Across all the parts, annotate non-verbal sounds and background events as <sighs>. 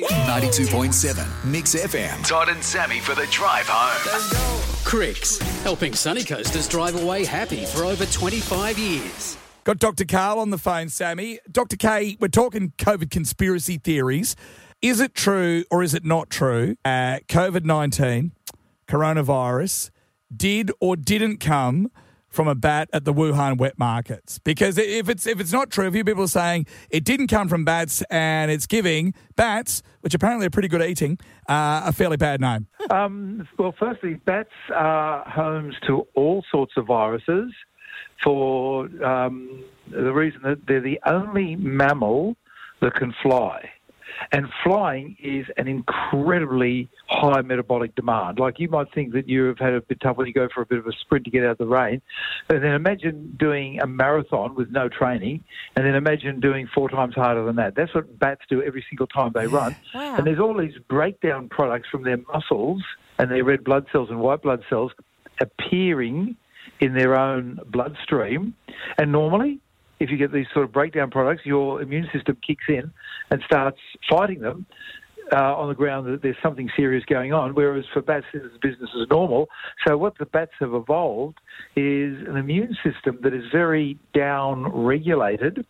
92.7 Mix FM. Todd and Sammy for the drive home. Cricks, helping Sunny Coasters drive away happy for over 25 years. Got Dr. Karl on the phone, Sammy. Dr. K, we're talking COVID conspiracy theories. Is it true or is it not true? Uh, COVID 19, coronavirus, did or didn't come from a bat at the Wuhan wet markets? Because if it's if it's not true, a few people are saying it didn't come from bats and it's giving bats, which apparently are pretty good at eating, uh, a fairly bad name. <laughs> Um, well, firstly, bats are homes to all sorts of viruses for um, the reason that they're the only mammal that can fly. And flying is an incredibly high metabolic demand. Like you might think that you've had a bit tough when you go for a bit of a sprint to get out of the rain. And then imagine doing a marathon with no training. And then imagine doing four times harder than that. That's what bats do every single time they run. Wow. And there's all these breakdown products from their muscles and their red blood cells and white blood cells appearing in their own bloodstream. And normally, if you get these sort of breakdown products, your immune system kicks in and starts fighting them uh, on the ground that there's something serious going on. Whereas for bats, is business as normal. So what the bats have evolved is an immune system that is very down regulated.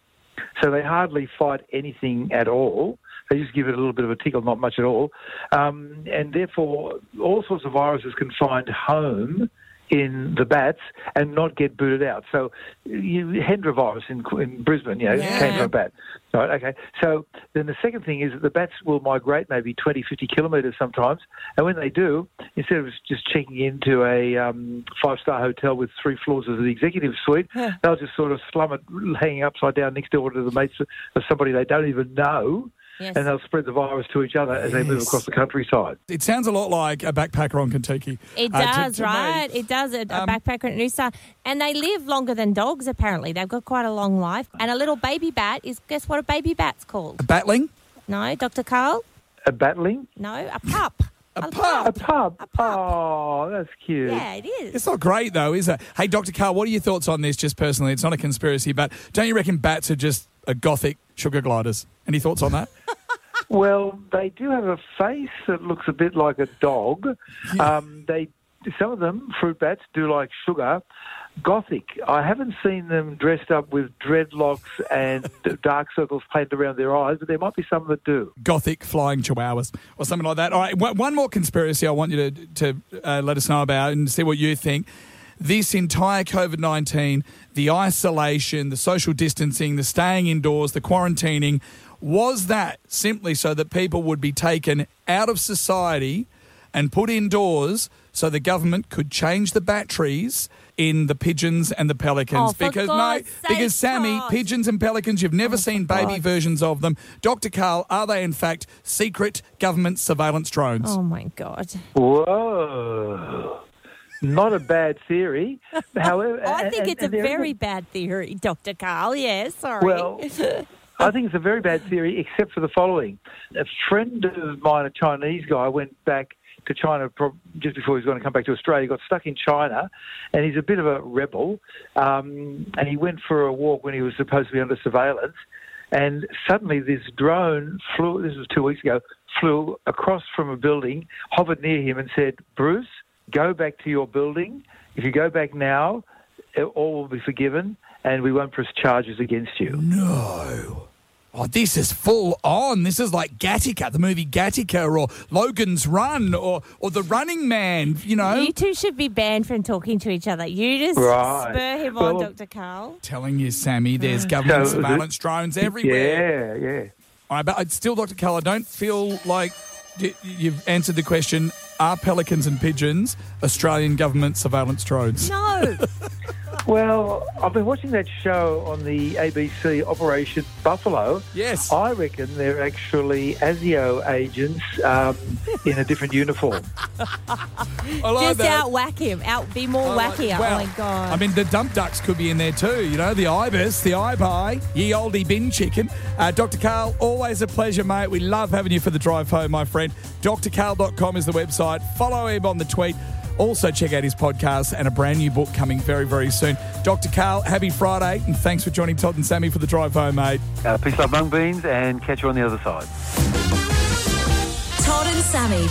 So they hardly fight anything at all. They just give it a little bit of a tickle, not much at all. Um, and therefore, all sorts of viruses can find home in the bats and not get booted out. So, you, Hendra virus in, in Brisbane, you know, Yeah. came from a bat. Right, okay. So then the second thing is that the bats will migrate maybe 20, 50 kilometres sometimes. And when they do, instead of just checking into a um, five-star hotel with three floors of the executive suite, they'll just sort of slum it hanging upside down next door to the mates of somebody they don't even know. Yes. And they'll spread the virus to each other as they move across the countryside. It sounds a lot like a backpacker on Contiki. It uh, to- does, to me. right? It does. A, a Um, backpacker at Noosa. And they live longer than dogs, apparently. They've got quite a long life. And a little baby bat is, guess what a baby bat's called? Battling? No, Dr. Karl? A battling? No, a pup. A A pup. pub. A pup. Oh, that's cute. Yeah, it is. It's not great though, is it? Hey, Dr. Karl, what are your thoughts on this? Just personally, it's not a conspiracy, but don't you reckon bats are just a gothic sugar gliders? Any thoughts on that? <laughs> Well, they do have a face that looks a bit like a dog. Um, they, some of them, fruit bats, do like sugar. Gothic. I haven't seen them dressed up with dreadlocks and <laughs> dark circles painted around their eyes, but there might be some that do. Gothic flying chihuahuas or something like that. All right, one one more conspiracy I want you to to uh, let us know about and see what you think. This entire COVID nineteen, the isolation, the social distancing, the staying indoors, the quarantining, was that simply so that people would be taken out of society and put indoors so the government could change the batteries in the pigeons and the pelicans Oh, because God's mate because Sammy Todd. pigeons and pelicans you've never oh, seen baby God. versions of them Dr Karl are they in fact secret government surveillance drones Oh, my God. Whoa. Not a bad theory. <laughs> However, I think and- it's a and is very bad theory, Dr. Karl. Yes, sorry. Well, I think it's a very bad theory, except for the following. A friend of mine, a Chinese guy, went back to China just before he was going to come back to Australia. He got stuck in China, and he's a bit of a rebel. Um, and he went for a walk when he was supposed to be under surveillance. And suddenly, this drone flew. This was two weeks ago. Flew across from a building, hovered near him, and said, "Bruce, go back to your building. If you go back now, it- all will be forgiven, and we won't press charges against you." no Oh, this is full on. This is like Gattaca, the movie Gattaca, or Logan's Run, or or The Running Man. You know, you two should be banned from talking to each other. You just Right. spur him on, Dr. Karl. telling you, Sammy, there's <sighs> government So, surveillance drones everywhere. Yeah, yeah. All right, but I- still, Dr. Karl, I don't feel like you've answered the question: Are pelicans and pigeons Australian government surveillance drones? No. <laughs> Well, I've been watching that show on the ABC, Operation Buffalo. Yes. I reckon they're actually ASIO agents um, <laughs> in a different uniform. I like just that. out whack him. Out be more I like- wackier. well, oh, my God. I mean, the dump ducks could be in there too. You know, the ibis, the ibi, ye olde bin chicken. Uh, Dr. Karl, always a pleasure, mate. We love having you for the drive home, my friend. drkarl.com is the website. Follow him on the tweet. Also, check out his podcast and a brand new book coming very, very soon. Dr. Karl, happy Friday, and thanks for joining Todd and Sammy for the drive home, mate. Uh, peace, love, mung beans, and catch you on the other side. Todd and Sammy.